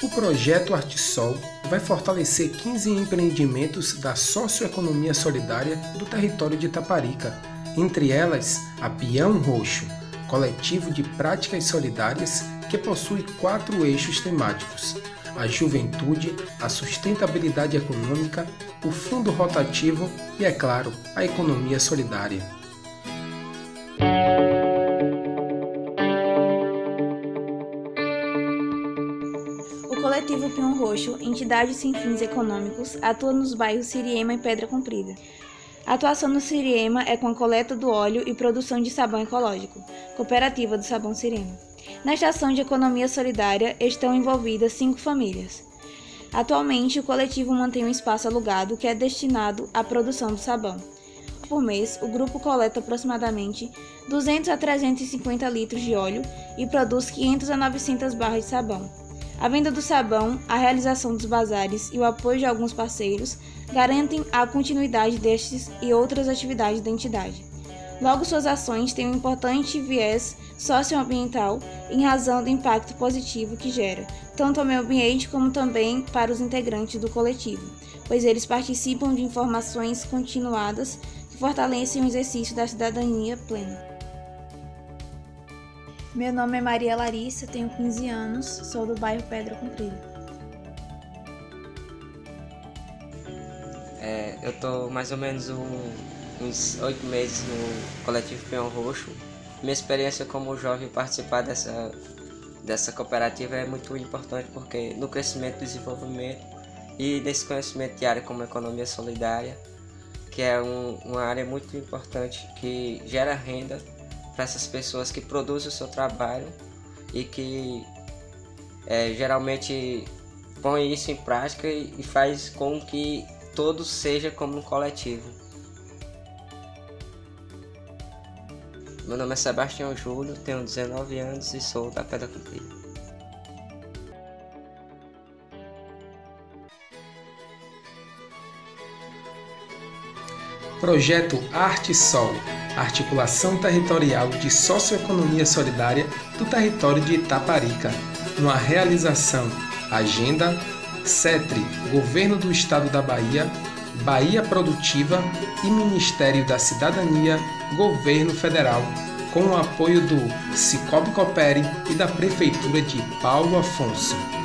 O projeto Artisol vai fortalecer 15 empreendimentos da socioeconomia solidária do território de Itaparica, entre elas a Pião Roxo, coletivo de práticas solidárias que possui quatro eixos temáticos: a juventude, a sustentabilidade econômica, o fundo rotativo e, é claro, a economia solidária. Coletivo Pião Roxo, entidade sem fins econômicos, atua nos bairros Siriema e Pedra Comprida. A atuação no Siriema é com a coleta do óleo e produção de sabão ecológico, cooperativa do Sabão Siriema. Na estação de economia solidária estão envolvidas cinco famílias. Atualmente, o coletivo mantém um espaço alugado que é destinado à produção do sabão. Por mês, o grupo coleta aproximadamente 200 a 350 litros de óleo e produz 500 a 900 barras de sabão. A venda do sabão, a realização dos bazares e o apoio de alguns parceiros garantem a continuidade destes e outras atividades da entidade. Logo, suas ações têm um importante viés socioambiental em razão do impacto positivo que gera, tanto ao meio ambiente como também para os integrantes do coletivo, pois eles participam de informações continuadas que fortalecem o exercício da cidadania plena. Meu nome é Maria Larissa, tenho 15 anos, sou do bairro Pedra Comprida. É, eu tô mais ou menos um, uns oito meses no coletivo Peão Roxo minha experiência como jovem participar dessa, dessa cooperativa é muito importante porque no crescimento e desenvolvimento e nesse conhecimento de área como economia solidária, que é um, uma área muito importante que gera renda para essas pessoas que produzem o seu trabalho e que é, geralmente põe isso em prática e, faz com que todos seja como um coletivo. Meu nome é Sebastião Júlio, tenho 19 anos e sou da Pedra Comprida. Projeto Arte Sol, articulação territorial de socioeconomia solidária do território de Itaparica, uma realização Agenda CETRE, Governo do Estado da Bahia, Bahia Produtiva e Ministério da Cidadania, Governo Federal, com o apoio do Cicobi Coopere e da Prefeitura de Paulo Afonso.